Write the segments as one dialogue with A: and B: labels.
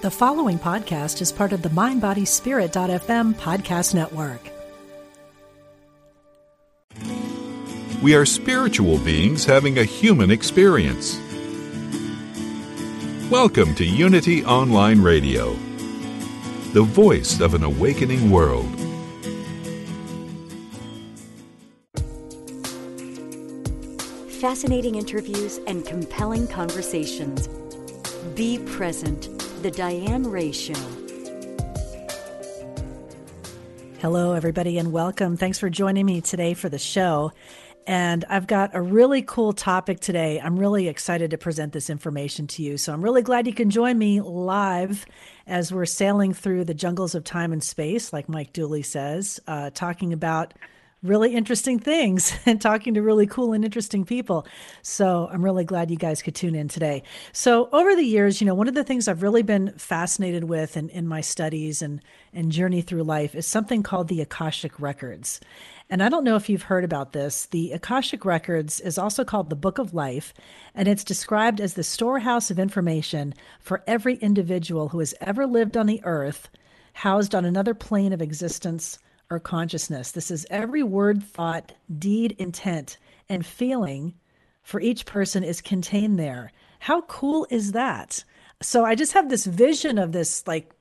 A: The following podcast is part of the MindBodySpirit.fm podcast network.
B: We are spiritual beings having a human experience. Welcome to Unity Online Radio, the voice of an awakening world.
C: Fascinating interviews and compelling conversations. Be present the Diane Ray Show.
A: Hello, everybody, and welcome. Thanks for joining me today for the show. And I've got a really cool topic today. I'm really excited to present this information to you. So I'm really glad you can join me live as we're sailing through the jungles of time and space, like Mike Dooley says, uh, talking about really interesting things and talking to really cool and interesting people. So I'm really glad you guys could tune in today. So over the years, you know, one of the things I've really been fascinated with in, in my studies and, and journey through life is something called the Akashic Records. And I don't know if you've heard about this. The Akashic Records is also called the Book of Life, and it's described as the storehouse of information for every individual who has ever lived on the earth, housed on another plane of existence or consciousness. This is every word, thought, deed, intent, and feeling for each person is contained there. How cool is that? So I just have this vision of this like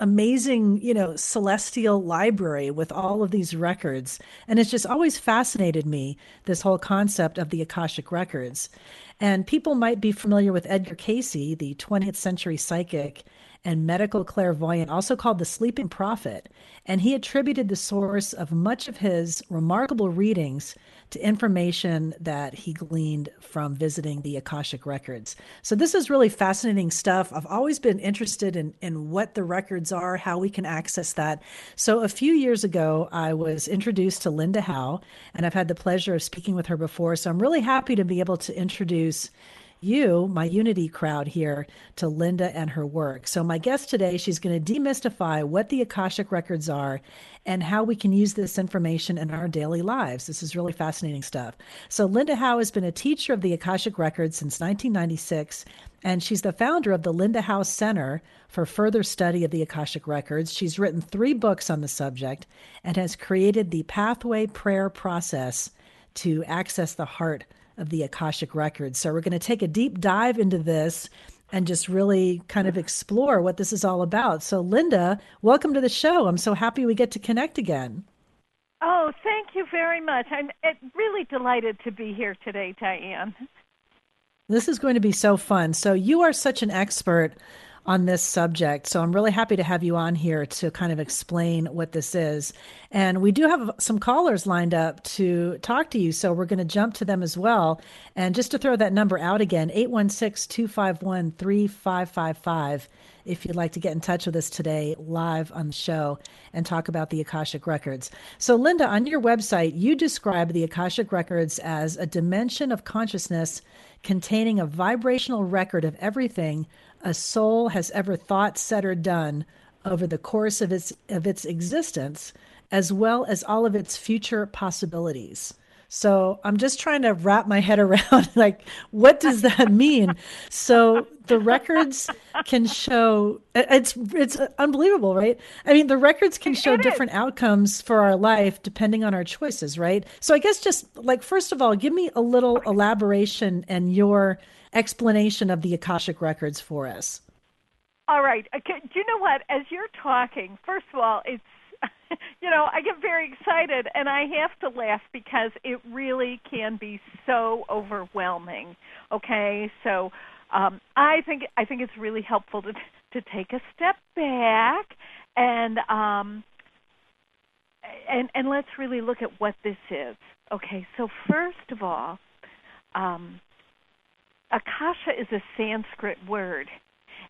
A: amazing, you know, celestial library with all of these records. And it's just always fascinated me, this whole concept of the Akashic records. And people might be familiar with Edgar Cayce, the 20th century psychic and medical clairvoyant, also called the sleeping prophet, and he attributed the source of much of his remarkable readings to information that he gleaned from visiting the Akashic records. So this is really fascinating stuff. I've always been interested in in what the records are, how we can access that. So a few years ago, I was introduced to Linda Howe, and I've had the pleasure of speaking with her before. So I'm really happy to be able to introduce you, my Unity crowd here, to Linda and her work. So, my guest today, she's going to demystify what the Akashic Records are and how we can use this information in our daily lives. This is really fascinating stuff. So, Linda Howe has been a teacher of the Akashic Records since 1996, and she's the founder of the Linda Howe Center for further study of the Akashic Records. She's written three books on the subject and has created the Pathway Prayer process to access the heart of the Akashic Records. So we're going to take a deep dive into this and just really kind of explore what this is all about. So, Linda, welcome to the show. I'm so happy we get to connect again.
D: Oh, thank you very much. I'm really delighted to be here today, Diane.
A: This is going to be so fun. So, you are such an expert on this subject. So I'm really happy to have you on here to kind of explain what this is. And we do have some callers lined up to talk to you. So we're going to jump to them as well. And just to throw that number out again 816 251 3555 if you'd like to get in touch with us today live on the show and talk about the Akashic Records. So, Linda, on your website, you describe the Akashic Records as a dimension of consciousness containing a vibrational record of everything a soul has ever thought, said, or done over the course of its of its existence, as well as all of its future possibilities. So I'm just trying to wrap my head around like what does that mean? so the records can show it's it's unbelievable, right? I mean, the records can show different outcomes for our life depending on our choices, right? So I guess just like first of all, give me a little elaboration and your explanation of the Akashic Records for us.
D: All right. Okay. Do you know what? As you're talking, first of all, it's you know, I get very excited and I have to laugh because it really can be so overwhelming. Okay? So, um I think I think it's really helpful to to take a step back and um and and let's really look at what this is. Okay? So, first of all, um akasha is a Sanskrit word.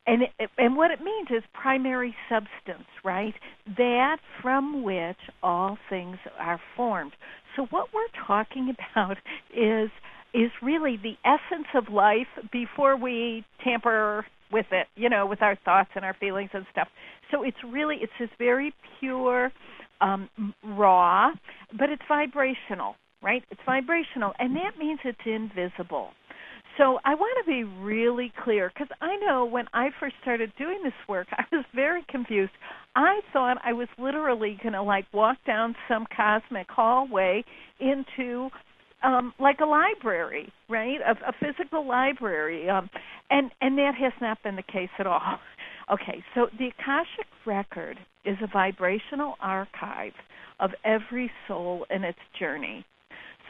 D: And it, and what it means is primary substance, right? That from which all things are formed. So what we're talking about is is really the essence of life before we tamper with it, you know, with our thoughts and our feelings and stuff. So it's really it's this very pure um raw, but it's vibrational, right? It's vibrational and that means it's invisible. So I want to be really clear because I know when I first started doing this work, I was very confused. I thought I was literally going to like walk down some cosmic hallway into um, like a library, right? A, a physical library, um, and and that has not been the case at all. Okay, so the Akashic record is a vibrational archive of every soul in its journey.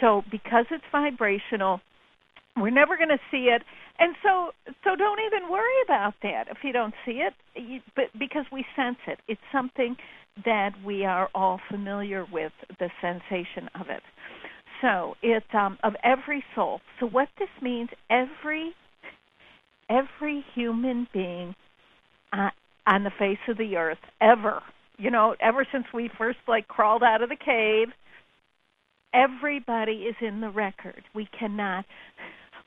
D: So because it's vibrational, we're never going to see it, and so so don't even worry about that if you don't see it, you, but because we sense it, it's something that we are all familiar with the sensation of it. So it's um, of every soul. So what this means, every every human being uh, on the face of the earth ever, you know, ever since we first like crawled out of the cave, everybody is in the record. We cannot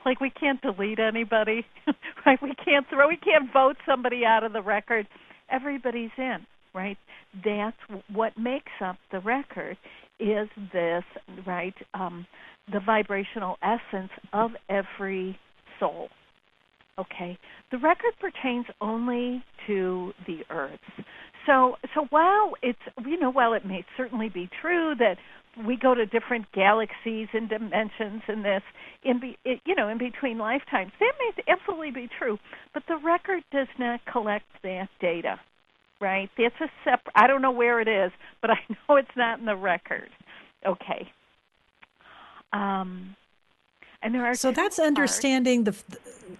D: like we can't delete anybody, right? We can't throw, we can't vote somebody out of the record. Everybody's in, right? That's what makes up the record is this, right? Um, the vibrational essence of every soul. Okay, the record pertains only to the earth. So, so while it's you know, while it may certainly be true that we go to different galaxies and dimensions and this in be, it, you know in between lifetimes. That may absolutely be true but the record does not collect that data right? That's a separate i don't know where it is but i know it's not in the record. Okay. Um and there are
A: so that's understanding the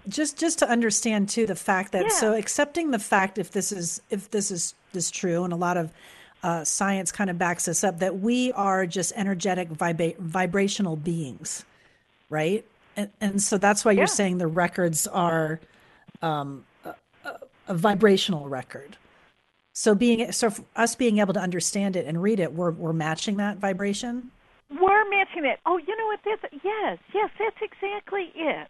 A: just just to understand too the fact that yeah. so accepting the fact if this is if this is is true and a lot of uh, science kind of backs us up that we are just energetic vibra- vibrational beings, right? And, and so that's why yeah. you're saying the records are um, a, a, vibrational record. So being so us being able to understand it and read it, we're we're matching that vibration.
D: We're matching it. Oh, you know what? That's yes, yes, that's exactly it.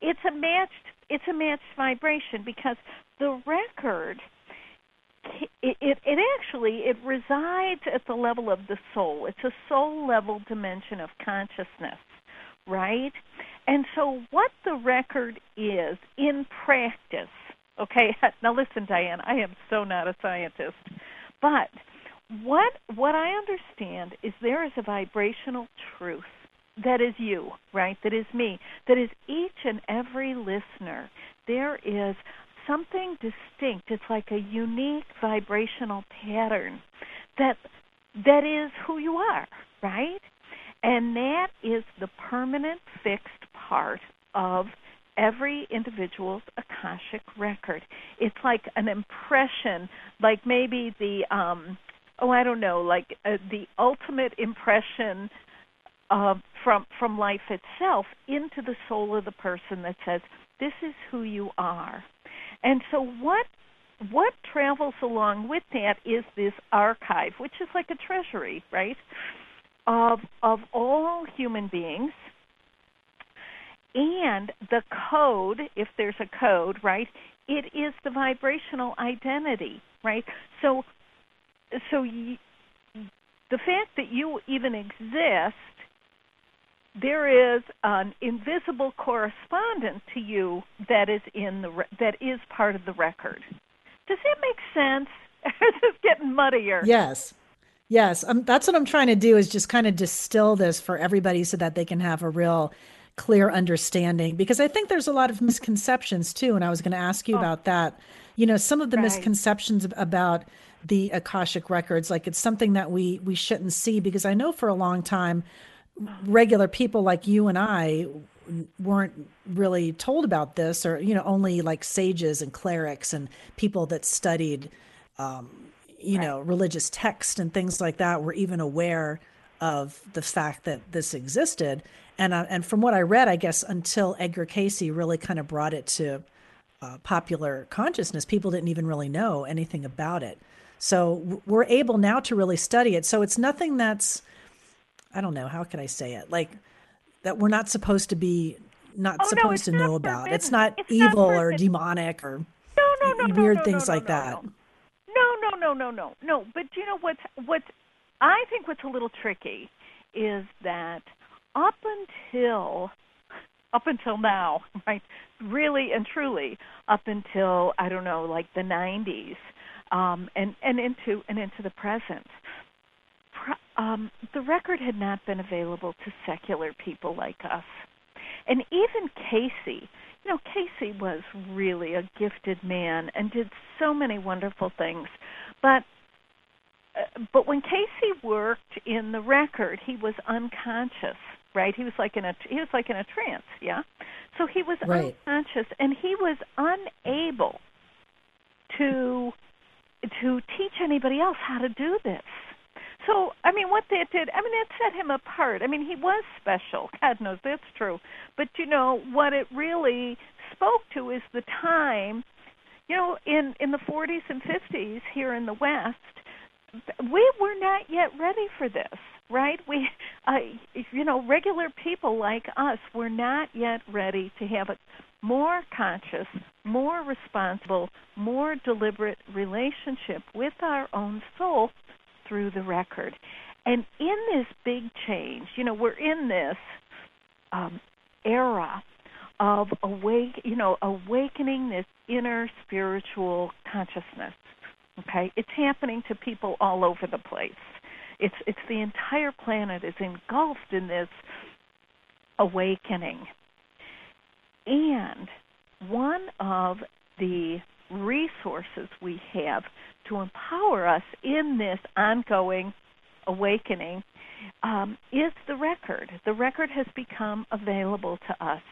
D: It's a matched. It's a matched vibration because the record it, it, it actually it resides at the level of the soul. It's a soul level dimension of consciousness, right? And so what the record is in practice, okay? Now listen, Diane, I am so not a scientist, but what what I understand is there is a vibrational truth that is you, right? That is me. That is each and every listener. There is something distinct. It's like a unique vibrational pattern that that is who you are, right? And that is the permanent fixed part of every individual's akashic record. It's like an impression, like maybe the um oh I don't know, like uh, the ultimate impression uh, from from life itself into the soul of the person that says this is who you are and so what what travels along with that is this archive, which is like a treasury, right? Of of all human beings. And the code, if there's a code, right? It is the vibrational identity, right? So so the fact that you even exist there is an invisible correspondent to you that is in the re- that is part of the record. Does that make sense? it's just getting muddier.
A: Yes. Yes, um, that's what I'm trying to do is just kind of distill this for everybody so that they can have a real clear understanding because I think there's a lot of misconceptions too and I was going to ask you oh. about that. You know, some of the right. misconceptions about the Akashic records like it's something that we we shouldn't see because I know for a long time regular people like you and I weren't really told about this or you know only like sages and clerics and people that studied um, you right. know religious text and things like that were even aware of the fact that this existed. And uh, and from what I read I guess until Edgar Cayce really kind of brought it to uh, popular consciousness people didn't even really know anything about it. So we're able now to really study it. So it's nothing that's I don't know how can I say it like that we're not supposed to be not
D: oh,
A: supposed
D: no,
A: to
D: not
A: know about. It's not
D: it's
A: evil
D: not
A: or demonic or
D: no, no, no,
A: weird
D: no,
A: things
D: no,
A: like that.
D: No, no, no, no, no, no. But you know what? What I think what's a little tricky is that up until up until now, right? Really and truly up until I don't know, like the 90s, um, and and into and into the present. Um, the record had not been available to secular people like us, and even Cayce. You know, Cayce was really a gifted man and did so many wonderful things, but uh, but when Cayce worked in the record, he was unconscious right? He was like in a he was like in a trance, yeah. So he was
A: right.
D: unconscious and he was unable to to teach anybody else how to do this. So, I mean, what that did, I mean, it set him apart. I mean, he was special. God knows that's true. But, you know, what it really spoke to is the time, you know, in, in the 40s and 50s here in the West, we were not yet ready for this right? We, uh, you know, regular people like us, we're not yet ready to have a more conscious, more responsible, more deliberate relationship with our own soul through the record. And in this big change, you know, we're in this um, era of awake, you know, awakening this inner spiritual consciousness. Okay, it's happening to people all over the place. It's it's the entire planet is engulfed in this awakening. And one of the resources we have to empower us in this ongoing awakening um, is the record. The record has become available to us.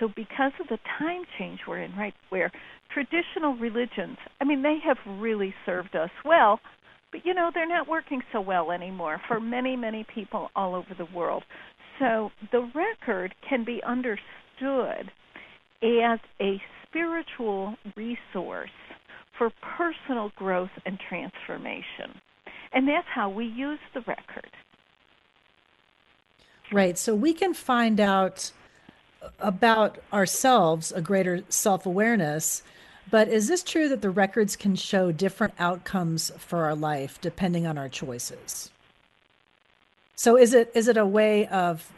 D: So, because of the time change we're in, right, where traditional religions, I mean, they have really served us well but you know, they're not working so well anymore for many, many people all over the world. So the record can be understood as a spiritual resource for personal growth and transformation. And that's how we use the record.
A: Right. So we can find out about ourselves, a greater self awareness, but is this true that the records can show different outcomes for our life depending on our choices? So is it is it a way of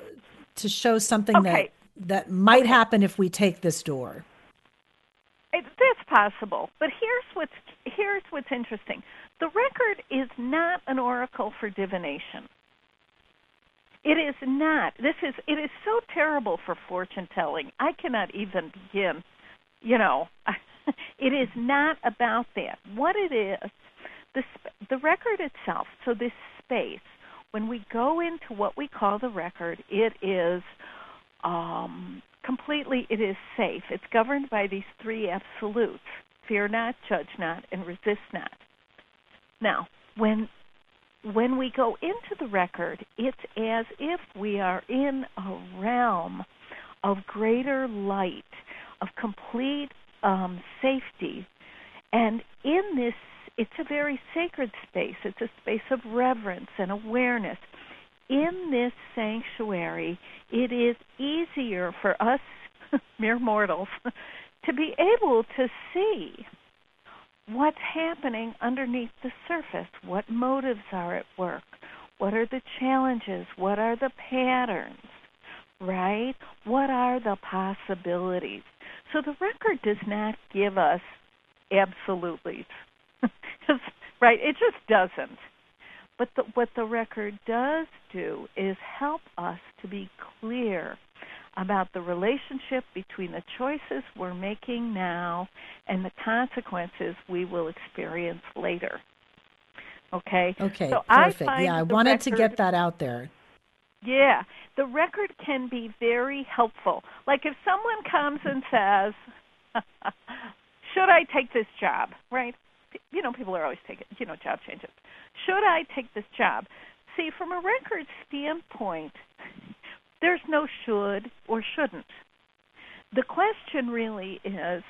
A: to show something
D: okay.
A: that that might happen if we take this door?
D: Possible, but here's what's here's what's interesting. The record is not an oracle for divination. It is not. This is it is so terrible for fortune telling. I cannot even begin. You know, it is not about that. What it is, the the record itself. So this space, when we go into what we call the record, it is um, completely. It is safe. It's governed by these three absolutes: fear not, judge not, and resist not. Now, when when we go into the record, it's as if we are in a realm of greater light, of complete um, safety. And in this, it's a very sacred space. It's a space of reverence and awareness. In this sanctuary, it is easier for us, mere mortals, to be able to see what's happening underneath the surface, what motives are at work, what are the challenges, what are the patterns, right? What are the possibilities? So the record does not give us absolutely, right? It just doesn't. But the, what the record does do is help us to be clear about the relationship between the choices we're making now and the consequences we will experience later. Okay.
A: Okay.
D: So
A: perfect.
D: I
A: yeah, I wanted
D: record,
A: to get that out there.
D: Yeah, the record can be very helpful. Like if someone comes and says, "Should I take this job?" Right? You know, people are always taking, you know, job changes. Should I take this job? See, from a record standpoint, there's no should or shouldn't. The question really is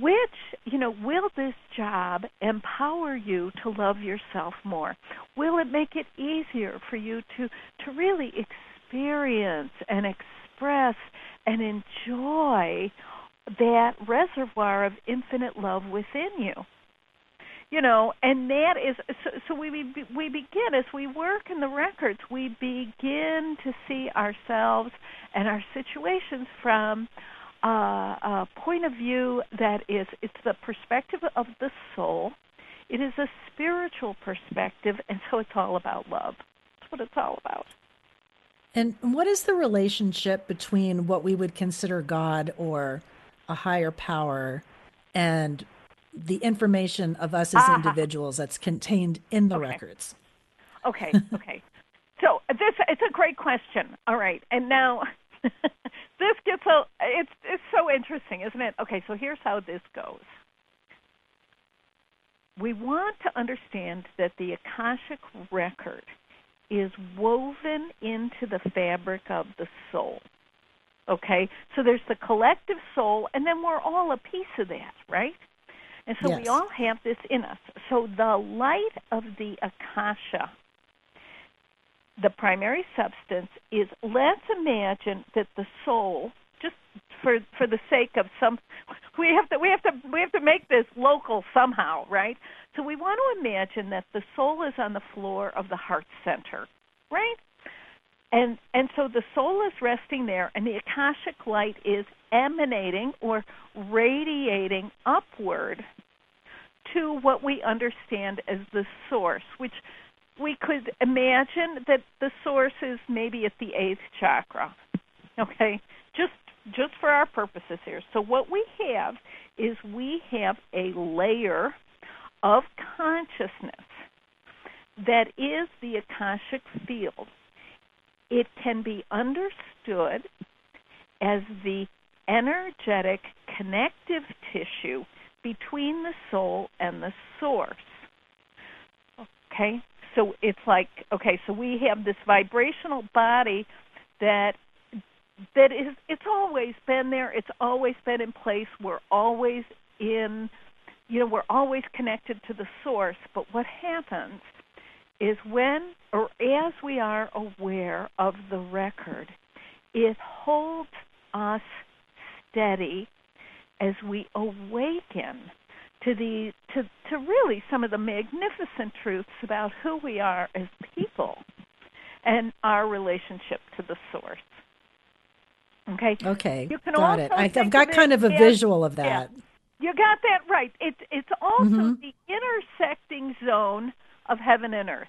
D: which, you know, will this job empower you to love yourself more? Will it make it easier for you to to really experience and express and enjoy that reservoir of infinite love within you? You know and that is so, so we we begin as we work in the records we begin to see ourselves and our situations from uh, a point of view that is it's the perspective of the soul. It is a spiritual perspective and so it's all about love. That's what it's all about.
A: And what is the relationship between what we would consider god or a higher power and the information of us as ah. individuals that's contained in the
D: okay.
A: records.
D: Okay, okay. so this it's a great question. All right, and now this gets a it's it's so interesting, isn't it? Okay, so here's how this goes. We want to understand that the Akashic record is woven into the fabric of the soul. Okay? So there's the collective soul, and then we're all a piece of that, right? And so
A: yes.
D: we all have this in us. So the light of the Akasha, the primary substance, is let's imagine that the soul, just for for the sake of some we have to we have to we have to make this local somehow, right? So we want to imagine that the soul is on the floor of the heart center, right? And and so the soul is resting there and the akashic light is emanating or radiating upward to what we understand as the source, which we could imagine that the source is maybe at the eighth chakra. Okay? Just just for our purposes here. So what we have is we have a layer of consciousness that is the Akashic field. It can be understood as the energetic connective tissue between the soul and the source. Okay? So it's like okay, so we have this vibrational body that that is it's always been there, it's always been in place. We're always in you know, we're always connected to the source, but what happens is when or as we are aware of the record, it holds us steady as we awaken to the to, to really some of the magnificent truths about who we are as people and our relationship to the source. Okay.
A: Okay.
D: You can
A: got it. I,
D: have
A: got kind of a
D: as,
A: visual of that.
D: Yeah, you got that right. It's it's also
A: mm-hmm.
D: the intersecting zone of heaven and earth.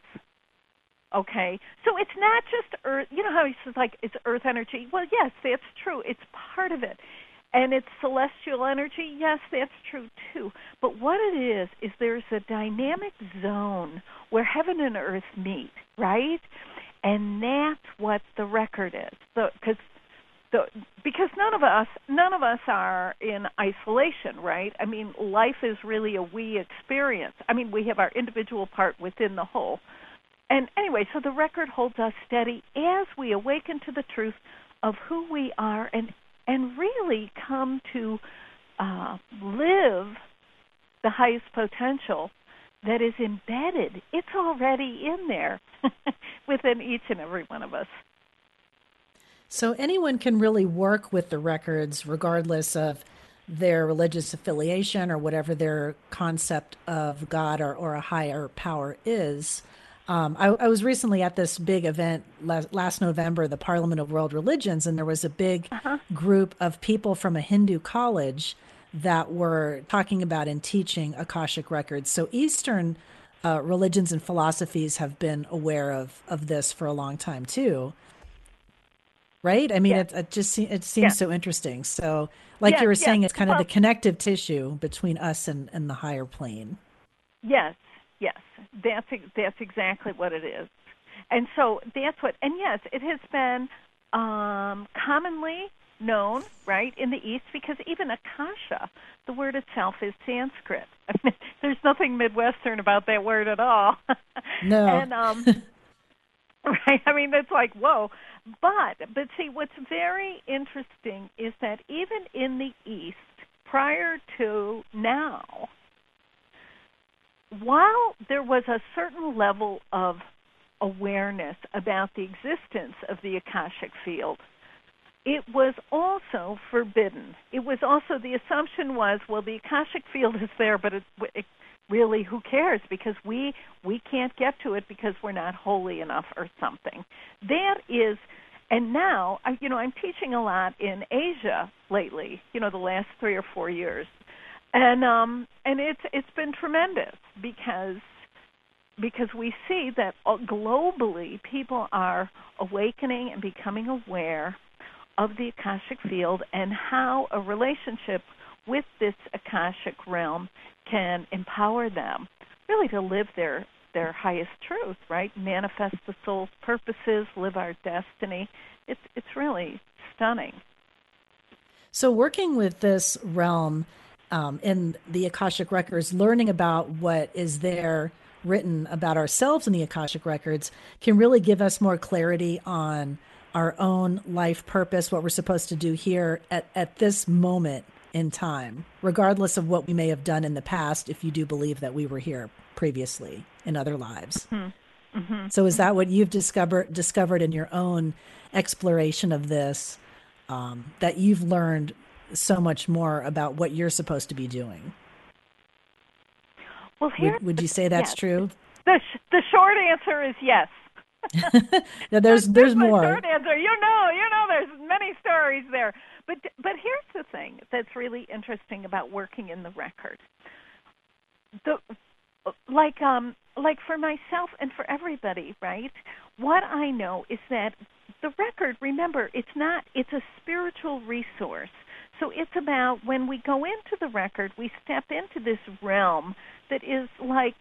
D: Okay, so it's not just earth. You know how he says like it's earth energy. Well, yes, that's true. It's part of it, and it's celestial energy. Yes, that's true too. But what it is is there's a dynamic zone where heaven and earth meet, right? And that's what the record is. So Because the, because none of us none of us are in isolation right i mean life is really a we experience i mean we have our individual part within the whole and anyway so the record holds us steady as we awaken to the truth of who we are and and really come to uh, live the highest potential that is embedded it's already in there within each and every one of us
A: so anyone can really work with the records regardless of their religious affiliation or whatever their concept of God or, or a higher power is. Um, I, I, was recently at this big event last, last, November, the Parliament of World Religions, and there was a big uh-huh. group of people from a Hindu college that were talking about and teaching Akashic records. So Eastern uh, religions and philosophies have been aware of, of this for a long time too right? I mean, it, it, just it seems yeah. so interesting. So, like
D: yes,
A: you were saying, it's kind
D: well,
A: of the connective tissue between us and, and the higher plane.
D: Yes, yes, that's that's exactly what it is, and so that's what. And yes, it has been um, commonly known, right, in the East, because even akasha, the word itself is Sanskrit. I mean, there's nothing Midwestern about that word at all.
A: No.
D: and um, right, I mean, it's like whoa. But but see what's very interesting is that even in the East, prior to now, while there was a certain level of awareness about the existence of the Akashic field, it was also forbidden. It was also the assumption was, well, the Akashic field is there, but it, it really who cares because we we can't get to it because we're not holy enough or something. That is and now you know I'm teaching a lot in Asia lately, you know the last 3 or 4 years. And um and it's it's been tremendous because because we see that uh, globally people are awakening and becoming aware of the Akashic field and how a relationship with this Akashic realm can empower them really to live their their highest truth, right? Manifest the soul's purposes, live our destiny. It's it's really stunning.
A: So working with this realm um, in the Akashic records, learning about what is there written about ourselves in the Akashic records can really give us more clarity on our own life purpose, what we're supposed to do here at, at this moment in time, regardless of what we may have done in the past, if you do believe that we were here previously in other lives. Mm-hmm. Mm-hmm. So, is that what you've discovered discovered in your own exploration of this? Um, that you've learned so much more about what you're supposed to be doing.
D: Well, here,
A: would, would you say that's
D: yes.
A: true?
D: The the short answer is yes.
A: no, there's there's more.
D: Short answer. You know, you know, there's many stories there. But but here's the thing that's really interesting about working in the record. The like um like for myself and for everybody, right? What I know is that the record, remember, it's not it's a spiritual resource. So it's about when we go into the record, we step into this realm that is like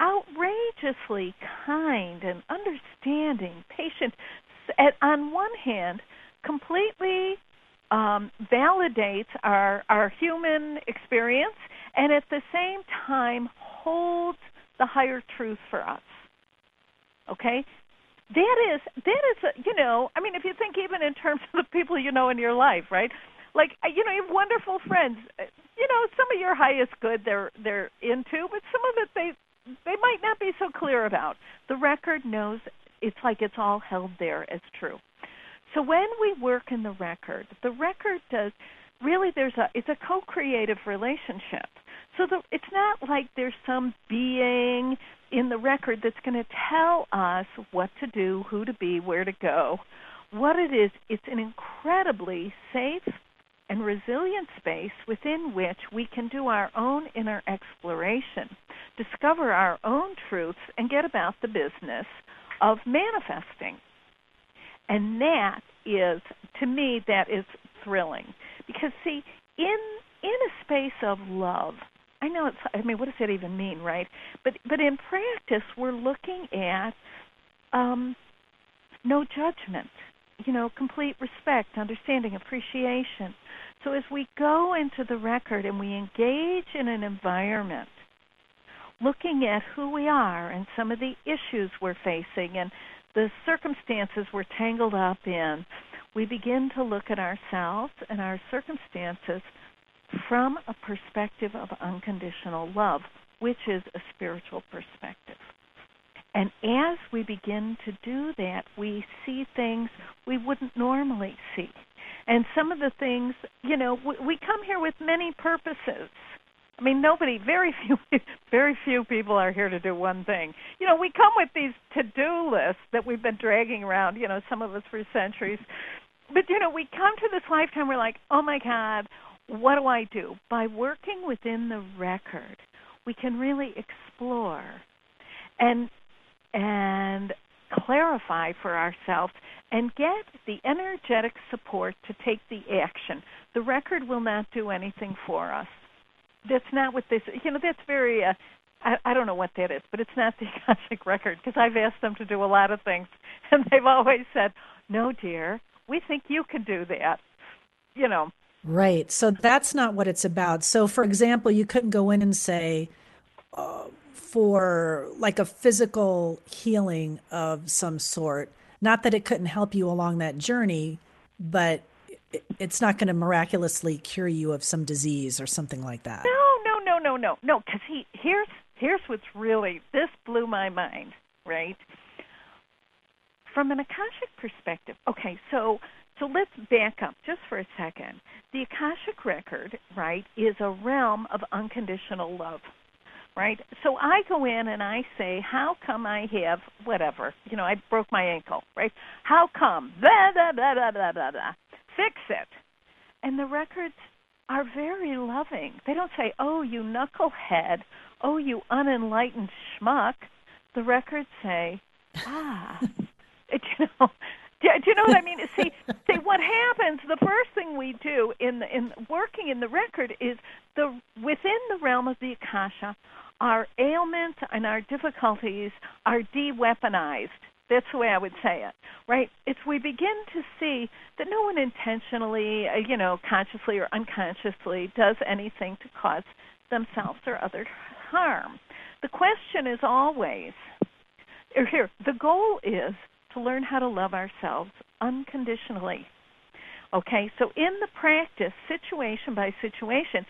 D: outrageously kind and understanding, patient. On one hand, completely um, validates our our human experience, and at the same time holds the higher truth for us. Okay, that is that is a, you know I mean if you think even in terms of the people you know in your life, right? Like uh, you know you have wonderful friends. Uh, you know some of your highest good they're they're into, but some of it they they might not be so clear about. The record knows it's like it's all held there as true. So when we work in the record, the record does really there's a it's a co-creative relationship. So the, it's not like there's some being in the record that's going to tell us what to do, who to be, where to go. What it is, it's an incredibly safe and resilient space within which we can do our own inner exploration, discover our own truths, and get about the business of manifesting. And that is, to me, that is thrilling. Because, see, in in a space of love, I know it's. I mean, what does that even mean, right? But but in practice, we're looking at um, no judgment. You know, complete respect, understanding, appreciation. So as we go into the record and we engage in an environment, looking at who we are and some of the issues we're facing and the circumstances we're tangled up in, we begin to look at ourselves and our circumstances from a perspective of unconditional love, which is a spiritual perspective. And as we begin to do that, we see things we wouldn't normally see. And some of the things, you know, we come here with many purposes. I mean, nobody, very few, very few people are here to do one thing. You know, we come with these to-do lists that we've been dragging around. You know, some of us for centuries. But you know, we come to this lifetime. We're like, oh my God, what do I do? By working within the record, we can really explore and and clarify for ourselves and get the energetic support to take the action. The record will not do anything for us. That's not what this. You know, that's very. Uh, I, I don't know what that is, but it's not the Akashic record because I've asked them to do a lot of things, and they've always said, "No, dear, we think you can do that." You know.
A: Right. So that's not what it's about. So, for example, you couldn't go in and say, uh, for like a physical healing of some sort, not that it couldn't help you along that journey, but it's not going to miraculously cure you of some disease or something like that.
D: No, no, no, no, no, no. Because he here's here's what's really this blew my mind. Right from an akashic perspective. Okay, so so let's back up just for a second. The akashic record, right, is a realm of unconditional love. Right? So I go in and I say, how come I have whatever? You know, I broke my ankle, right? How come? Blah, blah, blah, blah, blah, blah, blah. Fix it. And the records are very loving. They don't say, oh, you knucklehead, oh, you unenlightened schmuck. The records say, ah, you know, do, do you know what I mean? see, see what happens. The first thing we do in the, in working in the record is the within the realm of the akasha, our ailments and our difficulties are de-weaponized. That's the way I would say it, right? It's we begin to see that no one intentionally, uh, you know, consciously or unconsciously does anything to cause themselves or other harm. The question is always, or here, the goal is to learn how to love ourselves unconditionally. Okay, so in the practice, situation by situation,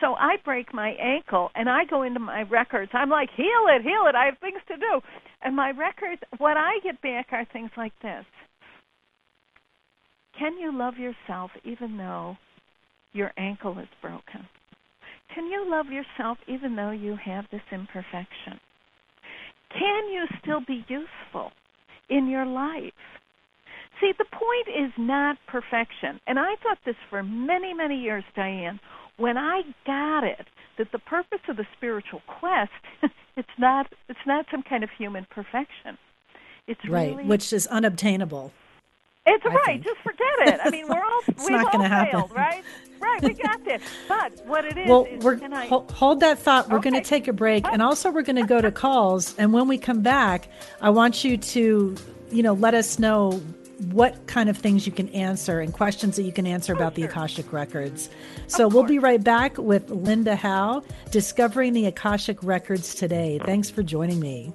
D: so I break my ankle and I go into my records. I'm like, heal it, heal it. I have things to do. And my records, what I get back are things like this Can you love yourself even though your ankle is broken? Can you love yourself even though you have this imperfection? Can you still be useful in your life? See, the point is not perfection. And I thought this for many, many years, Diane when I got it that the purpose of the spiritual quest it's not it's not some kind of human perfection. It's
A: right,
D: really,
A: which is unobtainable.
D: It's I right. Think. Just forget it. I mean, we're all
A: it's
D: we've
A: not
D: all
A: happen.
D: failed, right? Right, we got this. But what it is,
A: well,
D: is
A: we're
D: I,
A: hold, hold that thought. We're
D: okay.
A: going to take a break, and oh. also we're going to go to calls. And when we come back, I want you to, you know, let us know what kind of things you can answer and questions that you can answer oh, about the Akashic Records. So we'll be right back with Linda Howe, Discovering the Akashic Records today. Thanks for joining me.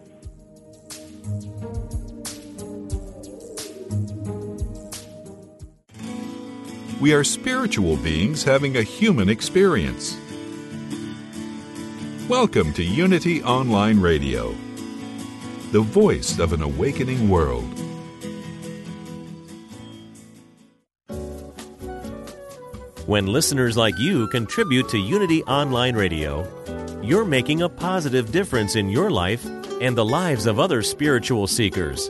B: We are spiritual beings having a human experience. Welcome to Unity Online Radio, the voice of an awakening world.
E: When listeners like you contribute to Unity Online Radio, you're making a positive difference in your life and the lives of other spiritual seekers.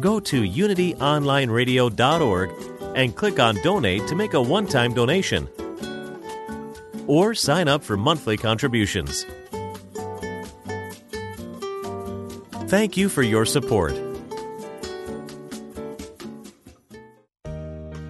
E: Go to unityonlineradio.org and click on Donate to make a one time donation. Or sign up for monthly contributions. Thank you for your support.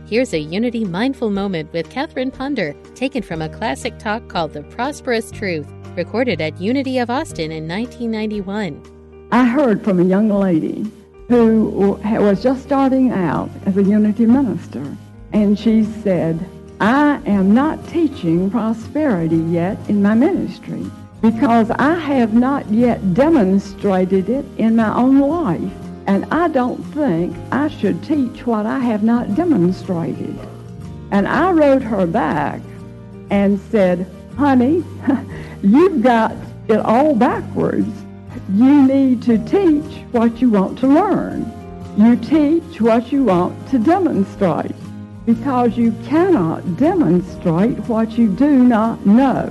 F: Here's a Unity Mindful Moment with Catherine Ponder, taken from a classic talk called The Prosperous Truth, recorded at Unity of Austin in 1991.
G: I heard from a young lady who was just starting out as a Unity minister, and she said, I am not teaching prosperity yet in my ministry because I have not yet demonstrated it in my own life. And I don't think I should teach what I have not demonstrated. And I wrote her back and said, honey, you've got it all backwards. You need to teach what you want to learn. You teach what you want to demonstrate because you cannot demonstrate what you do not know.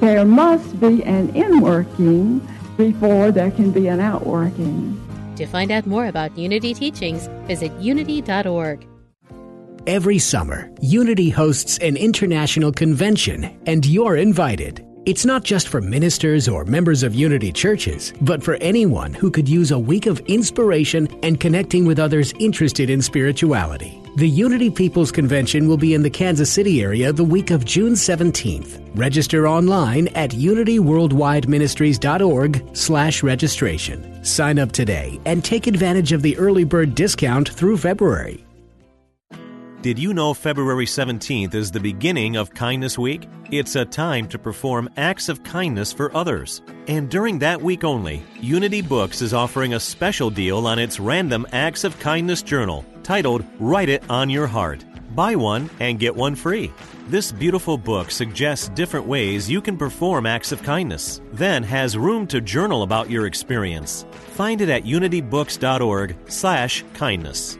G: There must be an inworking before there can be an outworking.
F: To find out more about Unity teachings, visit unity.org.
H: Every summer, Unity hosts an international convention, and you're invited. It's not just for ministers or members of Unity churches, but for anyone who could use a week of inspiration and connecting with others interested in spirituality. The Unity People's Convention will be in the Kansas City area the week of June 17th. Register online at unityworldwideministries.org slash registration. Sign up today and take advantage of the early bird discount through February.
E: Did you know February 17th is the beginning of Kindness Week? It's a time to perform acts of kindness for others. And during that week only, Unity Books is offering a special deal on its Random Acts of Kindness journal titled Write It on Your Heart. Buy one and get one free. This beautiful book suggests different ways you can perform acts of kindness, then has room to journal about your experience. Find it at unitybooks.org/kindness.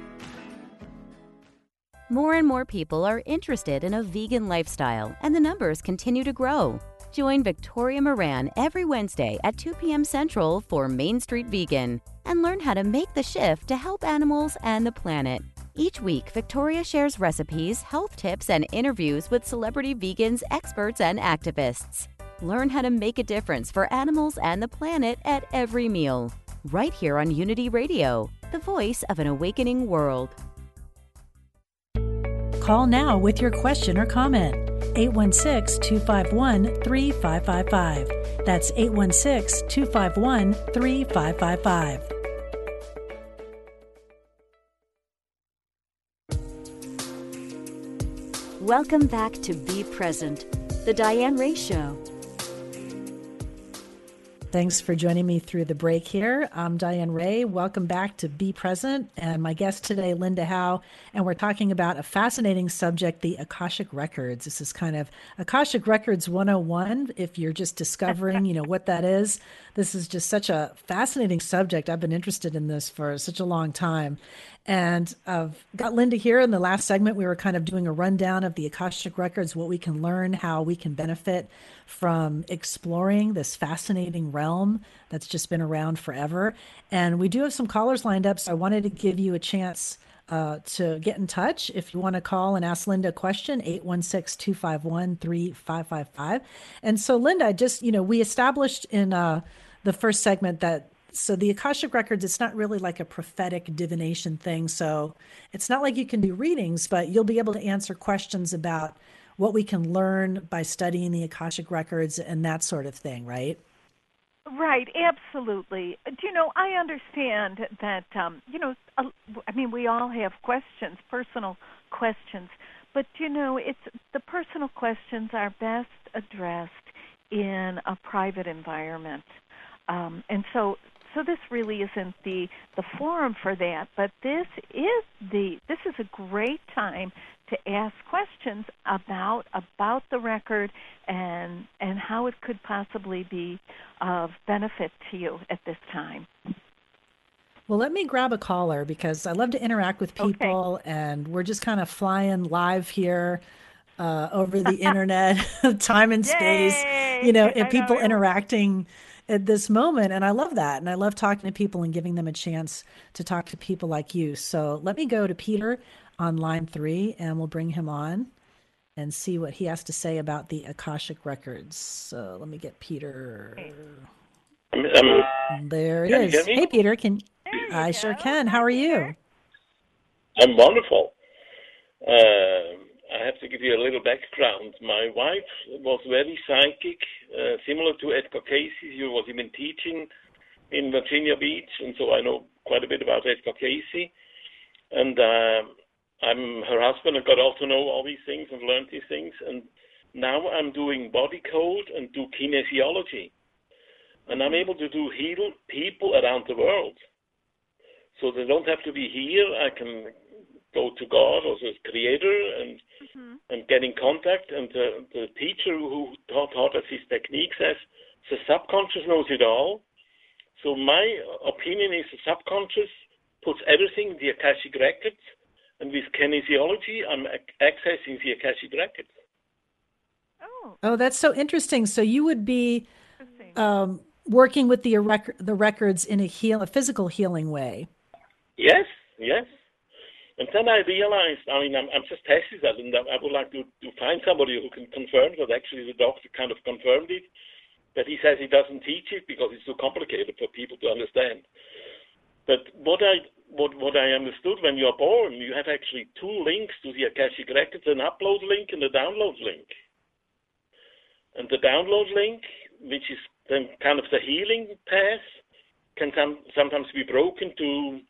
I: More and more people are interested in a vegan lifestyle, and the numbers continue to grow.
C: Join Victoria Moran every Wednesday at 2 p.m. Central for Main Street Vegan and learn how to make the shift to help animals and the planet. Each week, Victoria shares recipes, health tips, and interviews with celebrity vegans, experts, and activists. Learn how to make a difference for animals and the planet at every meal. Right here on Unity Radio, the voice of an awakening world.
A: Call now with your question or comment. 816 251 3555. That's 816 251 3555.
C: Welcome back to Be Present, The Diane Ray Show.
A: Thanks for joining me through the break here. I'm Diane Ray. Welcome back to Be Present. And my guest today, Linda Howe. And we're talking about a fascinating subject, the Akashic Records. This is kind of Akashic Records 101. If you're just discovering, you know, what that is, this is just such a fascinating subject. I've been interested in this for such a long time. And I've got Linda here in the last segment. We were kind of doing a rundown of the Akashic Records, what we can learn, how we can benefit from exploring this fascinating realm that's just been around forever. And we do have some callers lined up. So I wanted to give you a chance uh, to get in touch. If you want to call and ask Linda a question, 816 251 3555. And so, Linda, I just, you know, we established in uh, the first segment that so the Akashic Records, it's not really like a prophetic divination thing. So it's not like you can do readings, but you'll be able to answer questions about what we can learn by studying the Akashic Records and that sort of thing, right?
D: Right, absolutely. Do you know, I understand that, um, you know, I mean, we all have questions, personal questions, but, you know, it's the personal questions are best addressed in a private environment. Um, and so so this really isn't the the forum for that but this is the this is a great time to ask questions about about the record and and how it could possibly be of benefit to you at this time
A: well, let me grab a caller because I love to interact with people, okay. and we're just kind of flying live here uh, over the internet, time and space.
D: Yay!
A: You know, and people interacting at this moment. And I love that. And I love talking to people and giving them a chance to talk to people like you. So let me go to Peter on line three and we'll bring him on and see what he has to say about the Akashic Records. So let me get Peter.
I: Um,
A: there it is. Hey, Peter. Can I go. sure can. How are you?
I: I'm wonderful. Uh, I have to give you a little background. My wife was very psychic, uh, similar to Edgar Cayce, He was even teaching in Virginia Beach, and so I know quite a bit about Edgar Cayce. And uh, I'm her husband. I got to know all these things and learned these things. And now I'm doing body code and do kinesiology, and I'm able to do heal people around the world. So they don't have to be here. I can go to God or the Creator and mm-hmm. and get in contact. And the, the teacher who taught, taught us his technique says the subconscious knows it all. So my opinion is the subconscious puts everything in the Akashic records, and with kinesiology, I'm accessing the Akashic records.
A: Oh, oh, that's so interesting. So you would be um, working with the rec- the records in a heal a physical healing way.
I: Yes, yes. And then I realized, I mean, I'm, I'm just testing that, and I would like to, to find somebody who can confirm that. Actually, the doctor kind of confirmed it, that he says he doesn't teach it because it's too complicated for people to understand. But what I what what I understood when you are born, you have actually two links to the Akashic records: an upload link and a download link. And the download link, which is then kind of the healing path, can some, sometimes be broken to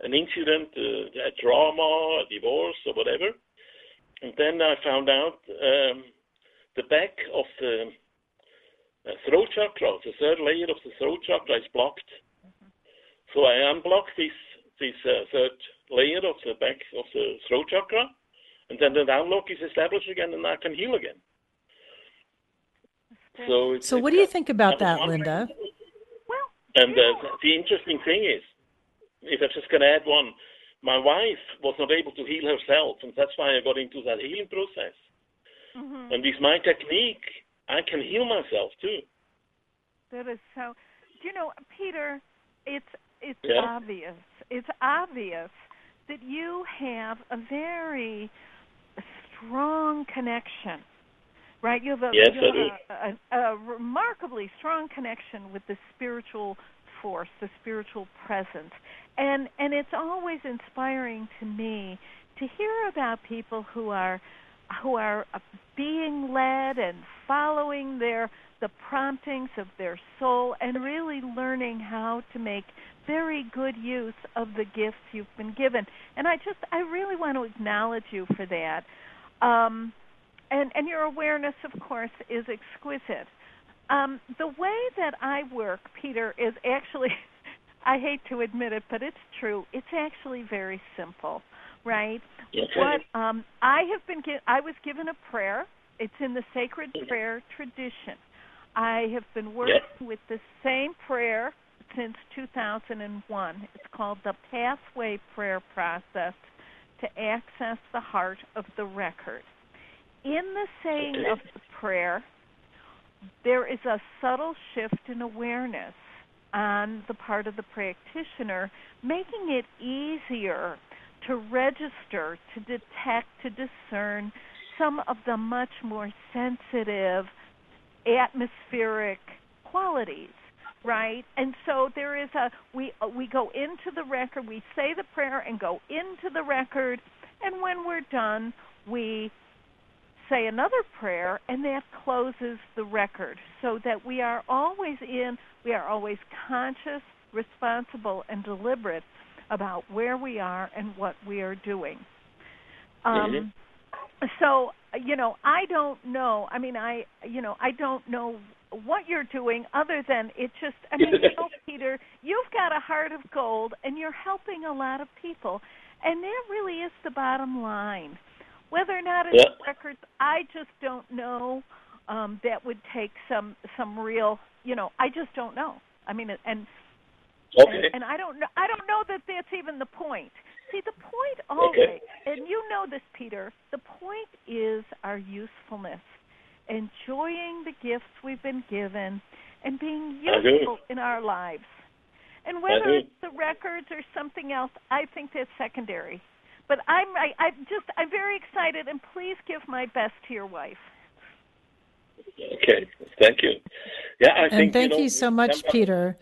I: an incident, uh, a drama, a divorce, or whatever. And then I found out um, the back of the uh, throat chakra, the third layer of the throat chakra, is blocked. Mm-hmm. So I unblock this this uh, third layer of the back of the throat chakra, and then the downlock is established again, and I can heal again.
A: So, so what do you think about that, Linda?
D: Well,
I: and uh, the interesting thing is, if I'm just going to add one, my wife was not able to heal herself, and that's why I got into that healing process. Mm-hmm. And with my technique, I can heal myself too.
D: That is so. You know, Peter? It's it's
I: Yeah.
D: obvious. It's obvious that you have a very strong connection, right? You have a,
I: Yes,
D: you
I: I
D: have a, a, a remarkably strong connection with the spiritual force, the spiritual presence, and and it's always inspiring to me to hear about people who are who are being led and following their the promptings of their soul and really learning how to make very good use of the gifts you've been given. And I just I really want to acknowledge you for that. Um, and and your awareness, of course, is exquisite. Um, the way that I work, Peter, is actually I hate to admit it, but it's true. It's actually very simple, right?
I: Okay.
D: What um, I have been gi- I was given a prayer. It's in the sacred prayer tradition. I have been working with the same prayer since 2001. It's called the Pathway Prayer Process to access the heart of the record. In the saying of the prayer, there is a subtle shift in awareness on the part of the practitioner, making it easier to register, to detect, to discern some of the much more sensitive atmospheric qualities right? And so there is a we we go into the record we say the prayer and go into the record and when we're done we say another prayer and that closes the record so that we are always in we are always conscious responsible and deliberate about where we are and what we are doing. Um so you know i don't know i mean i you know i don't know what you're doing other than it just i mean you know peter you've got a heart of gold and you're helping a lot of people and that really is the bottom line whether or not it's
I: Yeah.
D: records i just don't know um that would take some some real you know i just don't know i mean and
I: Okay.
D: and, and I don't know. I don't know that that's even the point. See, the point always, and you know this, Peter. The point is our usefulness, enjoying the gifts we've been given, and being useful in our lives. And whether it's the records or something else, I think that's secondary. But I'm I, I just I'm very excited, and please give my best to your wife.
I: Okay. Thank you. Yeah, I think
A: thank
I: you,
A: you, so much,
I: sometimes-
A: Peter.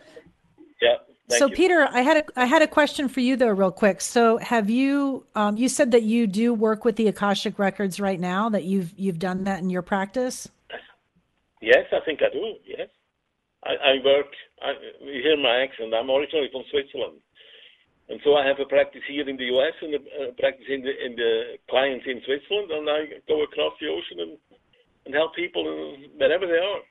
I: Yeah. Thank
A: so
I: you.
A: Peter, I had a I had a question for you though, real quick. So have you um, you said that you do work with the Akashic records right now? That you've you've done that in your practice?
I: Yes, I think I do. Yes, I, I work. I, you hear my accent. I'm originally from Switzerland, and so I have a practice here in the U.S. and a, a practice in the in the clients in Switzerland, and I go across the ocean and and help people in, wherever they are.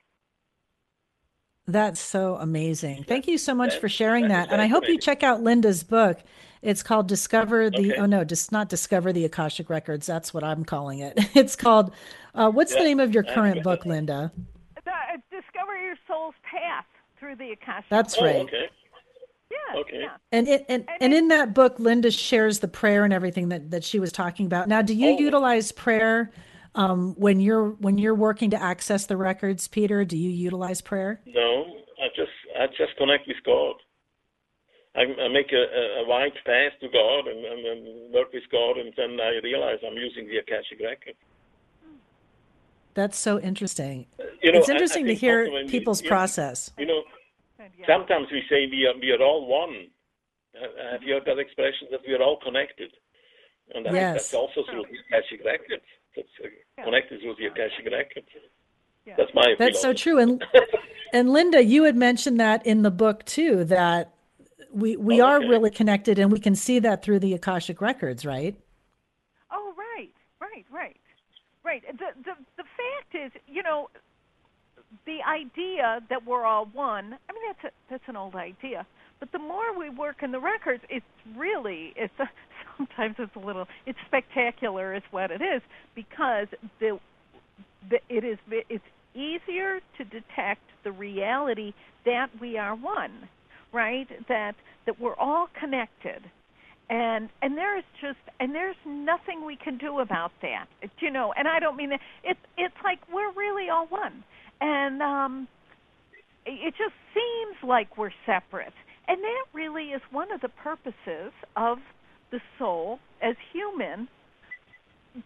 A: That's so amazing. Thank you so much
I: That-
A: for sharing
I: that.
A: And I hope you check out Linda's book. It's called Discover the
I: Okay.
A: oh no, just not Discover the Akashic Records. That's what I'm calling it. It's called uh, what's the name of your current book, Linda?
D: The, uh, discover your soul's path through the Akashic.
A: That's
I: Oh,
A: right.
I: okay.
D: Yeah,
I: okay.
D: yeah.
A: And it, and and in that book, Linda shares the prayer and everything that, that she was talking about. Now, do you
I: Oh.
A: utilize prayer um, when you're when you're working to access the records, Peter? Do you utilize prayer?
I: No, I just I just connect with God. I, I make a, a, a wide path to God and, and, and work with God, and then I realize I'm using the Akashic record.
A: That's so interesting.
I: You know,
A: it's
I: I- I
A: interesting to hear
I: also when we-
A: people's
I: yeah,
A: process.
I: You know,
D: Good, yeah.
I: sometimes we say we are we are all one. Uh, Have you heard that expression that we are all connected? And I think
A: Yes.
I: that's also through the Akashic records. That's uh,
D: Yeah.
I: connected through the Akashic records.
D: Yeah.
I: That's my opinion.
A: That's so true. And and Linda, you had mentioned that in the book too, that we we
I: Oh,
A: are
I: okay.
A: really connected, and we can see that through the Akashic records, right?
D: Oh, right, right, right, right. The the the fact is, you know, the idea that we're all one. I mean, that's a, that's an old idea. But the more we work in the records, it's really it's a, sometimes it's a little it's spectacular, is what it is, because the, the it is it's easier to detect the reality that we are one, right? That that we're all connected and and there's just and there's nothing we can do about that you know and i don't mean that it's it's like we're really all one and um, it just seems like we're separate. And that really is one of the purposes of the soul as human.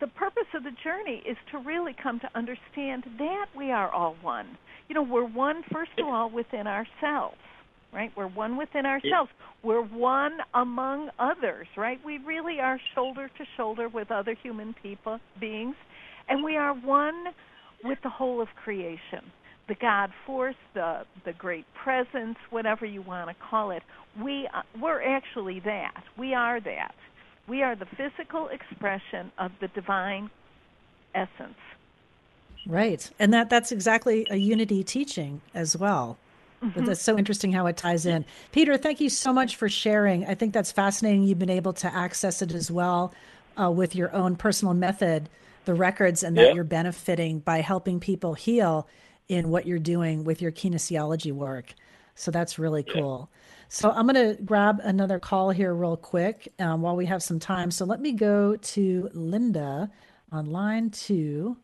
D: The purpose of the journey is to really come to understand that we are all one. You know, we're one, first of all, within ourselves, right? We're one within ourselves. We're one among others, right? We really are shoulder to shoulder with other human people, beings, and we are one with the whole of creation the God force, the the great presence, whatever you want to call it. We uh, we're actually that. We are that. We are the physical expression of the divine essence.
A: Right, and that that's exactly a unity teaching as well. Mm-hmm. That's so interesting how it ties in. Peter, thank you so much for sharing. I think that's fascinating. You've been able to access it as well uh, with your own personal method, the records, and that yeah. you're benefiting by helping people heal in what you're doing with your kinesiology work. So that's really cool. So I'm going to grab another call here real quick um, while we have some time. So let me go to Linda on line two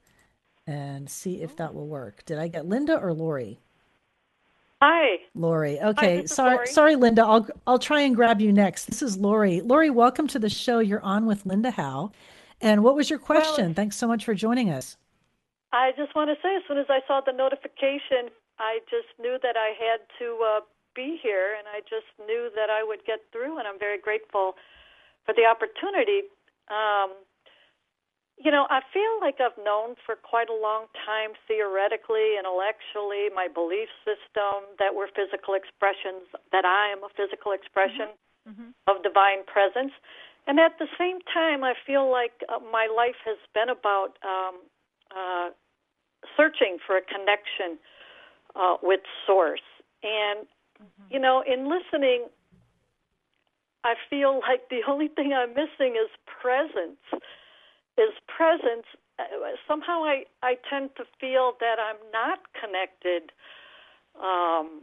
A: and see if that will work. Did I get Linda or Lori?
J: Hi.
A: Lori. Okay.
J: Hi,
A: sorry,
J: Lori.
A: sorry, Linda. I'll I'll try and grab you next. This is Lori. Lori, welcome to the show. You're on with Linda Howe. And what was your question? Well, Thanks so much for joining us.
J: I just want to say, as soon as I saw the notification, I just knew that I had to uh, be here, and I just knew that I would get through, and I'm very grateful for the opportunity. Um, you know, I feel like I've known for quite a long time, theoretically, intellectually, my belief system that we're physical expressions, that I am a physical expression mm-hmm. Mm-hmm. of divine presence. And at the same time, I feel like uh, my life has been about um, uh, searching for a connection uh, with source. And, mm-hmm. you know, in listening, I feel like the only thing I'm missing is presence. Is presence. Uh, somehow I, I tend to feel that I'm not connected. Um,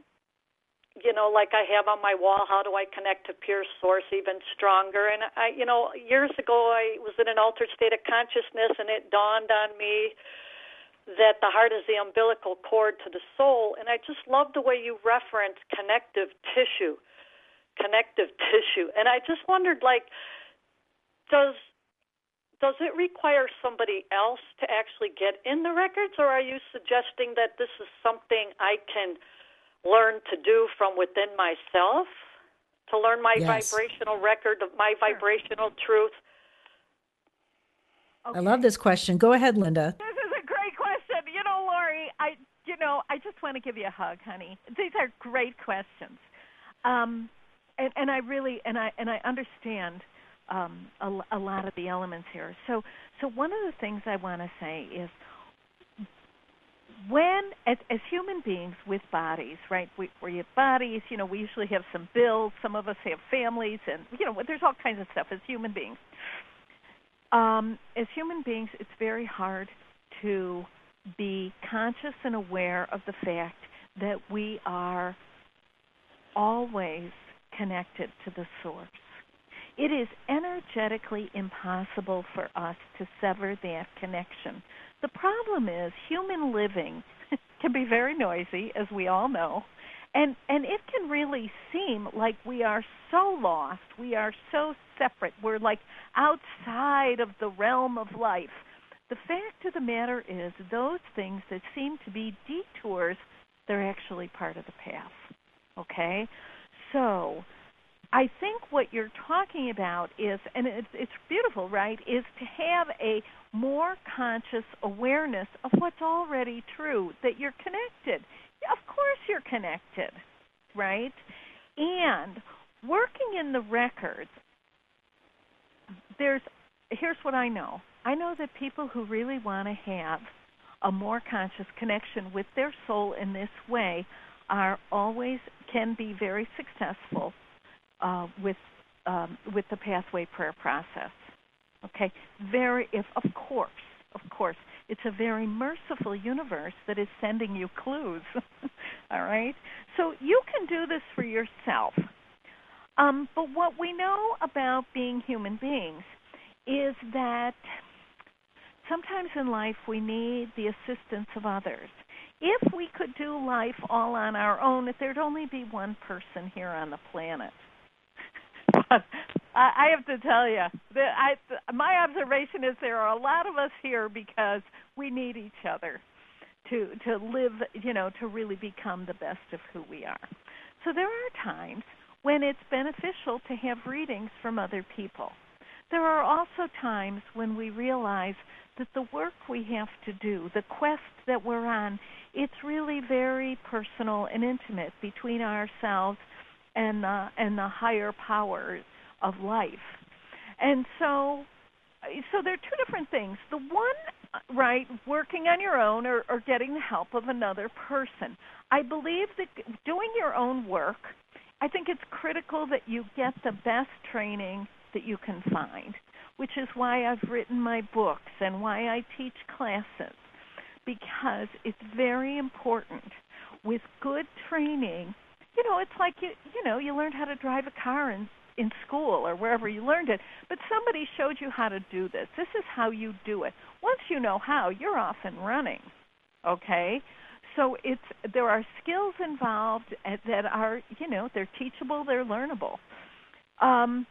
J: you know, like I have on my wall, how do I connect to pure source even stronger? And I, you know, years ago I was in an altered state of consciousness and it dawned on me that the heart is the umbilical cord to the soul. And I just love the way you reference connective tissue, connective tissue. And I just wondered, like, does does it require somebody else to actually get in the records, or are you suggesting that this is something I can learn to do from within myself to learn my yes. vibrational record of my vibrational truth.
A: Okay. I love this question. Go ahead, Linda.
D: This is a great question. You know, Lori, I you know, I just want to give you a hug, honey. These are great questions. Um, and, and I really and I and I understand um, a, a lot of the elements here. So so one of the things I want to say is when as, as human beings with bodies right we, we have bodies you know we usually have some bills some of us have families and you know there's all kinds of stuff as human beings. Um, as human beings it's very hard to be conscious and aware of the fact that we are always connected to the source. It is energetically impossible for us to sever that connection the problem is human living can be very noisy, as we all know, and and it can really seem like we are so lost, we are so separate, we're like outside of the realm of life. The fact of the matter is, those things that seem to be detours, they're actually part of the path. Okay, so I think what you're talking about is, and it's, it's beautiful, right, is to have a more conscious awareness of what's already true, that you're connected. Of course you're connected, right? And working in the records, there's here's what I know. I know that people who really want to have a more conscious connection with their soul in this way are always can be very successful uh, with um, with the pathway prayer process. Okay, very if of course, of course, it's a very merciful universe that is sending you clues. All right, so you can do this for yourself. Um, but what we know about being human beings is that sometimes in life we need the assistance of others. if we could do life all on our own, if there'd only be one person here on the planet. I have to tell you that I my observation is there are a lot of us here because we need each other to to live, you know, to really become the best of who we are. So there are times when it's beneficial to have readings from other people. There are also times when we realize that the work we have to do, the quest that we're on, it's really very personal and intimate between ourselves and the, and the higher powers of life. And so so there are two different things. The one, right, working on your own or, or getting the help of another person. I believe that doing your own work, I think it's critical that you get the best training that you can find, which is why I've written my books and why I teach classes, because it's very important. With good training, you know, it's like you you know, you learned how to drive a car in in school or wherever you learned it, but somebody showed you how to do this. This is how you do it. Once you know how, you're off and running. Okay? So it's there are skills involved that are, you know, they're teachable, they're learnable. Um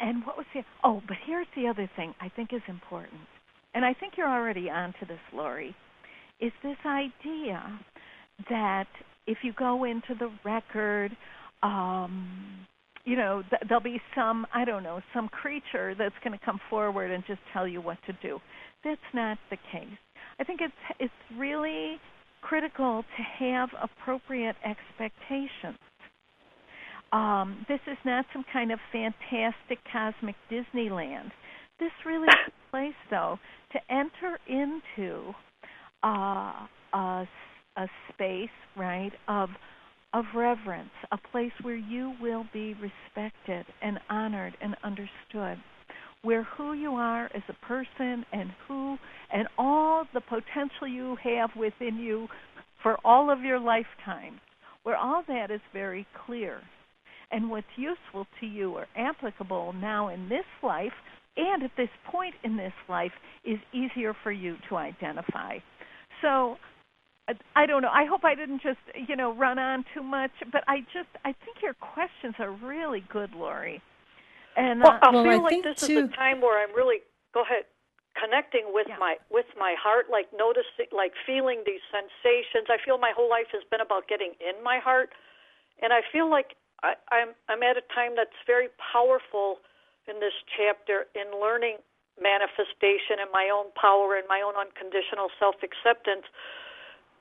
D: and what was the oh, but here's the other thing I think is important. And I think you're already onto this, Lori, is this idea that if you go into the record, um, you know, th- there'll be some, I don't know, some creature that's going to come forward and just tell you what to do. That's not the case. I think it's it's really critical to have appropriate expectations. Um, this is not some kind of fantastic cosmic Disneyland. This really is a place, though, to enter into uh, a, a space, right, of of reverence, a place where you will be respected and honored and understood, where who you are as a person and who and all the potential you have within you for all of your lifetime, where all that is very clear. And what's useful to you or applicable now in this life and at this point in this life is easier for you to identify. So I don't know. I hope I didn't just, you know, run on too much, but I just I think your questions are really good, Lori. And
J: well,
D: uh,
J: I
D: well,
J: feel
D: I
J: like this too, is a time where I'm really go ahead connecting with
D: yeah.
J: my with my heart, like noticing, like feeling these sensations. I feel my whole life has been about getting in my heart, and I feel like I, I'm I'm at a time that's very powerful in this chapter in learning manifestation and my own power and my own unconditional self acceptance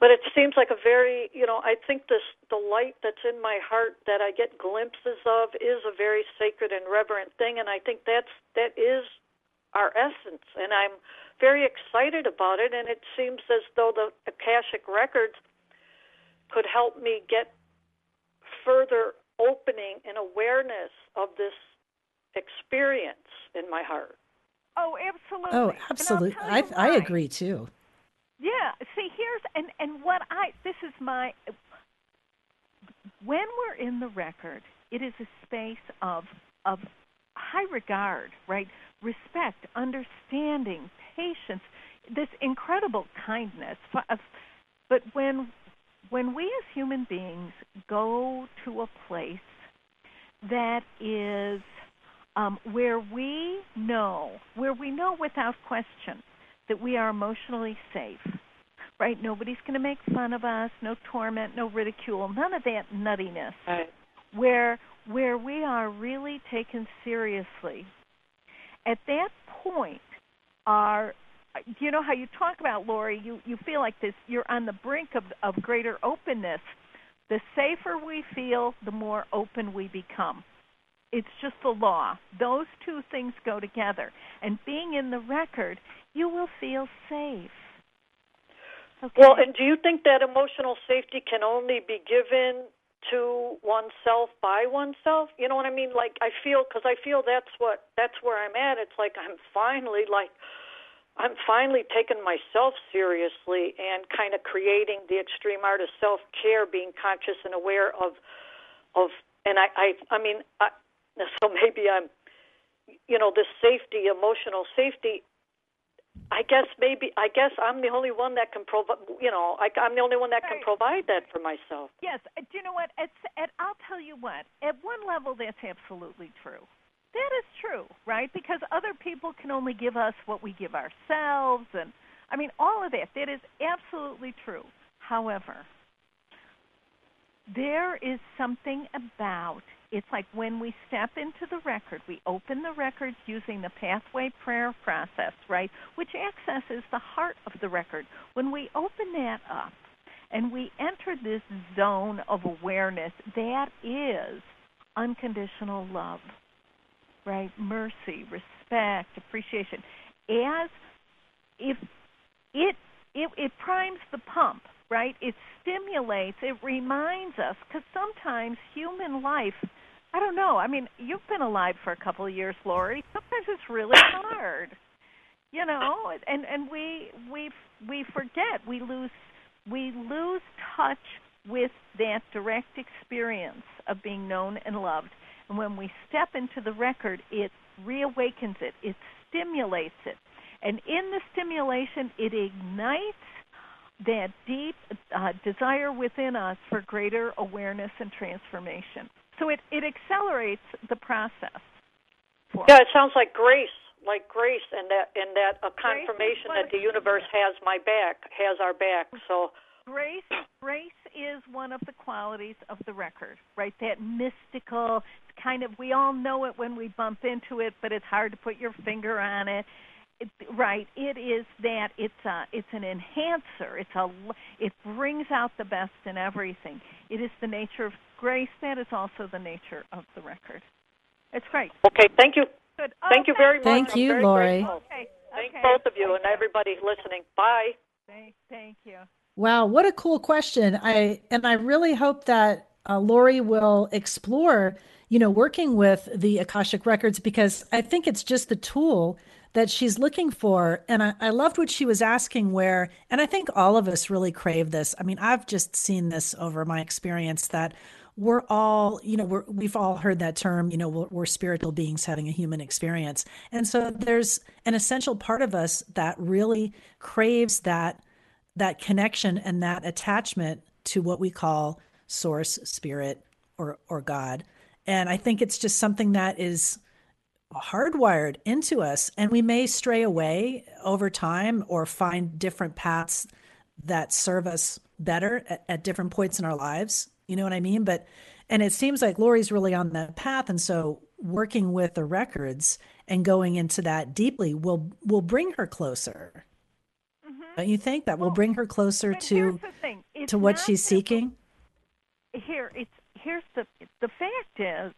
J: but it seems like a very you know i think this the light that's in my heart that i get glimpses of is a very sacred and reverent thing and i think that's that is our essence and i'm very excited about it and it seems as though the akashic records could help me get further opening and awareness of this experience in my heart.
D: Oh absolutely.
A: Oh absolutely i i agree too
D: yeah. See, here's and and what I this is my when we're in the record, it is a space of of high regard, right? Respect, understanding, patience, this incredible kindness. But when when we as human beings go to a place that is um, where we know, where we know without question that we are emotionally safe. Right? Nobody's going to make fun of us, no torment, no ridicule, none of that nuttiness.
J: Right.
D: Where where we are really taken seriously. At that point, our you know how you talk about Lori, you you feel like this you're on the brink of of greater openness. The safer we feel, the more open we become. It's just the law. Those two things go together. And being in the record you will feel safe. Okay.
J: Well, and do you think that emotional safety can only be given to oneself by oneself? You know what I mean? Like I feel because I feel that's what that's where I'm at. It's like I'm finally like I'm finally taking myself seriously and kind of creating the extreme art of self care, being conscious and aware of of and I I I mean I, so maybe I'm you know this safety emotional safety I guess maybe I guess I'm the only one that can provide. You know, I, I'm the only one that can provide that for myself.
D: Yes, uh, do you know what? It's, at, I'll tell you what. At one level, that's absolutely true. That is true, right? Because other people can only give us what we give ourselves, and I mean all of that. That is absolutely true. However, there is something about it's like when we step into the record, we open the records using the pathway prayer process, right, which accesses the heart of the record. When we open that up and we enter this zone of awareness, that is unconditional love, right? Mercy, respect, appreciation. As if it it, it primes the pump, right? It stimulates, it reminds us, because sometimes human life, I don't know, I mean, you've been alive for a couple of years, Lori. Sometimes it's really hard, you know, and and we we we forget, we lose we lose touch with that direct experience of being known and loved. And when we step into the record, it reawakens it, it stimulates it. And in the stimulation, it ignites that deep uh, desire within us for greater awareness and transformation. So it, it accelerates the process.
J: Yeah, it sounds like grace, like grace, and that and that a confirmation that the universe has my back, has our back. So
D: Grace, grace is one of the qualities of the record, right? That mystical kind of. We all know it when we bump into it, but it's hard to put your finger on it. it right? It is that it's a, it's an enhancer. It's a, it brings out the best in everything. It is the nature of grace. That is also the nature of the record. It's great.
J: okay, thank you,
D: Good.
J: thank you
D: Okay.
J: very much.
A: Thank you,
J: very
A: Lori.
J: grateful.
D: Okay.
J: Thank
D: okay.
J: both of you and everybody listening. Bye.
D: Thank, thank you.
A: Wow, what a cool question. I and I really hope that uh, Lori will explore, you know, working with the Akashic records because I think it's just the tool that she's looking for. And I, I loved what she was asking where, and I think all of us really crave this. I mean, I've just seen this over my experience that we're all, you know, we're, we've all heard that term, you know, we're, we're spiritual beings having a human experience. And so there's an essential part of us that really craves that that connection and that attachment to what we call source spirit or or god and i think it's just something that is hardwired into us and we may stray away over time or find different paths that serve us better at, at different points in our lives you know what i mean but and it seems like lori's really on that path and so working with the records and going into that deeply will will bring her closer mm-hmm. don't you think that will bring her closer to
D: here's the thing. It's
A: to what she's seeking?
D: Here, it's here's the the fact is,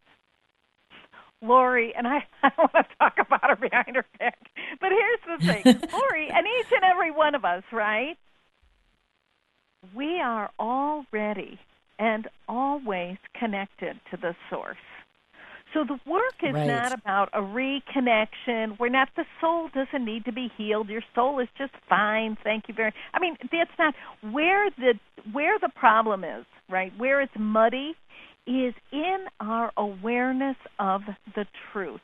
D: Lori, and I, I don't want to talk about her behind her back, but here's the thing, Lori, and each and every one of us, right? We are already and always connected to the source. So the work is
A: Right.
D: not about a reconnection. We're not the soul doesn't need to be healed. Your soul is just fine. Thank you very. I mean, that's not where the where the problem is, right? Where it's muddy is in our awareness of the truth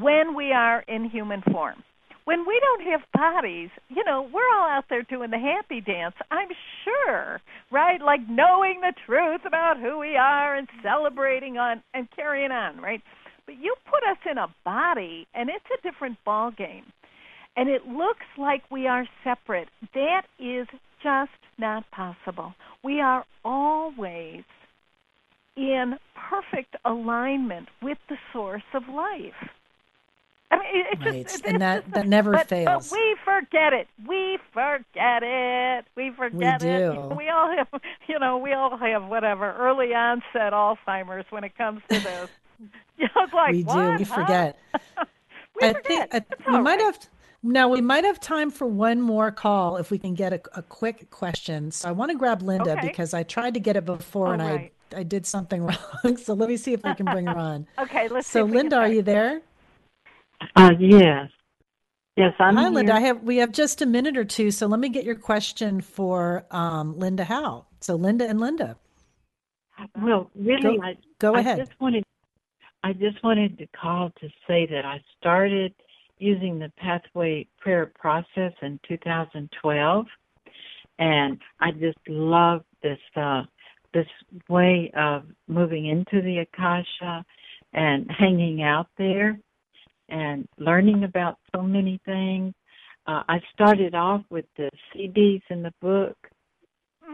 D: when we are in human form. When we don't have bodies, you know, we're all out there doing the happy dance, I'm sure, right? Like knowing the truth about who we are and celebrating on and carrying on, right? But you put us in a body and it's a different ball game. And it looks like we are separate. That is just not possible. We are always in perfect alignment with the source of life. I mean, it, it
A: Right.
D: just,
A: And
D: it's
A: that-
D: just-
A: that never
D: but,
A: fails.
D: But we forget it. We forget it. We forget it.
A: do.
D: We all have, you know, we all have whatever early onset Alzheimer's when it comes to this. You know, it's like
A: we do. We
D: huh?
A: forget.
D: we
A: I
D: forget.
A: think I, we
D: all
A: might
D: right.
A: have now we might have time for one more call if we can get a, a quick question. So I want to grab Linda
D: Okay.
A: because I tried to get it before
D: Oh,
A: and
D: right.
A: I I did something wrong. So let me see if I can bring her on.
D: Okay, let's
A: So Linda, are you there?
K: Uh, yes. Yes, I'm
A: Hi. I have we have just a minute or two, so let me get your question for um, Linda Howe. So Linda and Linda,
K: Well, really,
A: Go-
K: I
A: go
K: I
A: ahead.
K: just wanted, I just wanted to call to say that I started using the pathway prayer process in 2012, and I just love this uh, this way of moving into the akasha and hanging out there and learning about so many things. Uh, I started off with the CDs in the book,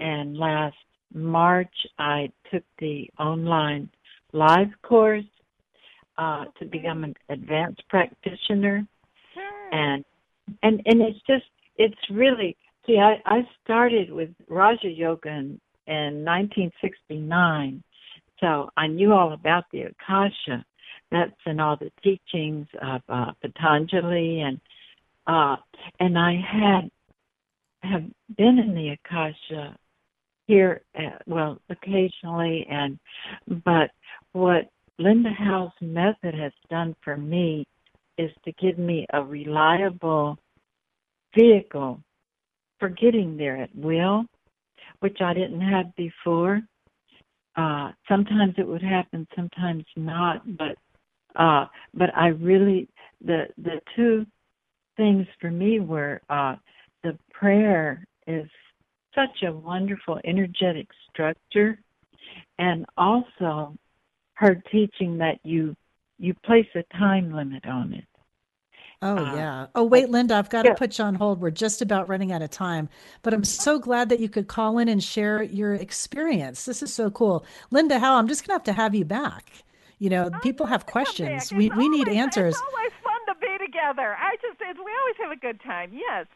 K: and last March I took the online live course uh, to become an advanced practitioner, and and and it's just it's really see I I started with Raja Yoga in, in 1969, so I knew all about the Akasha. That's in all the teachings of uh, Patanjali and uh, and I had have been in the Akasha here, at, well, occasionally, and but what Linda Howe's method has done for me is to give me a reliable vehicle for getting there at will, which I didn't have before. Uh, sometimes it would happen, sometimes not, but uh, but I really the the two things for me were uh, the prayer is such a wonderful energetic structure, and also her teaching that you you place a time limit on it.
A: Oh uh, yeah. Oh wait, Linda, I've got yeah. to put you on hold. We're just about running out of time, but I'm so glad that you could call in and share your experience. This is so cool, Linda. Howe I'm just gonna have to have you back. You know, i people have questions. We we need answers.
D: It's always fun to be together. I just we always have a good time. Yes,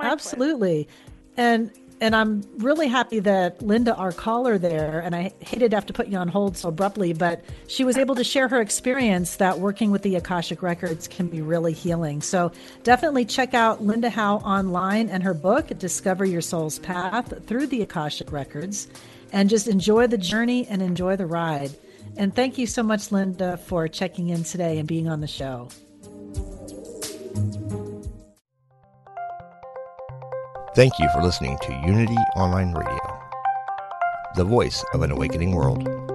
A: absolutely. Pleasure. And and I'm really happy that Linda, our caller there, and I hated to have to put you on hold so abruptly, but she was able to share her experience that working with the Akashic Records can be really healing. So definitely check out Linda Howe online and her book, Discover Your Soul's Path through the Akashic Records, and just enjoy the journey and enjoy the ride. And thank you so much, Linda, for checking in today and being on the show.
L: Thank you for listening to Unity Online Radio, the voice of an awakening world.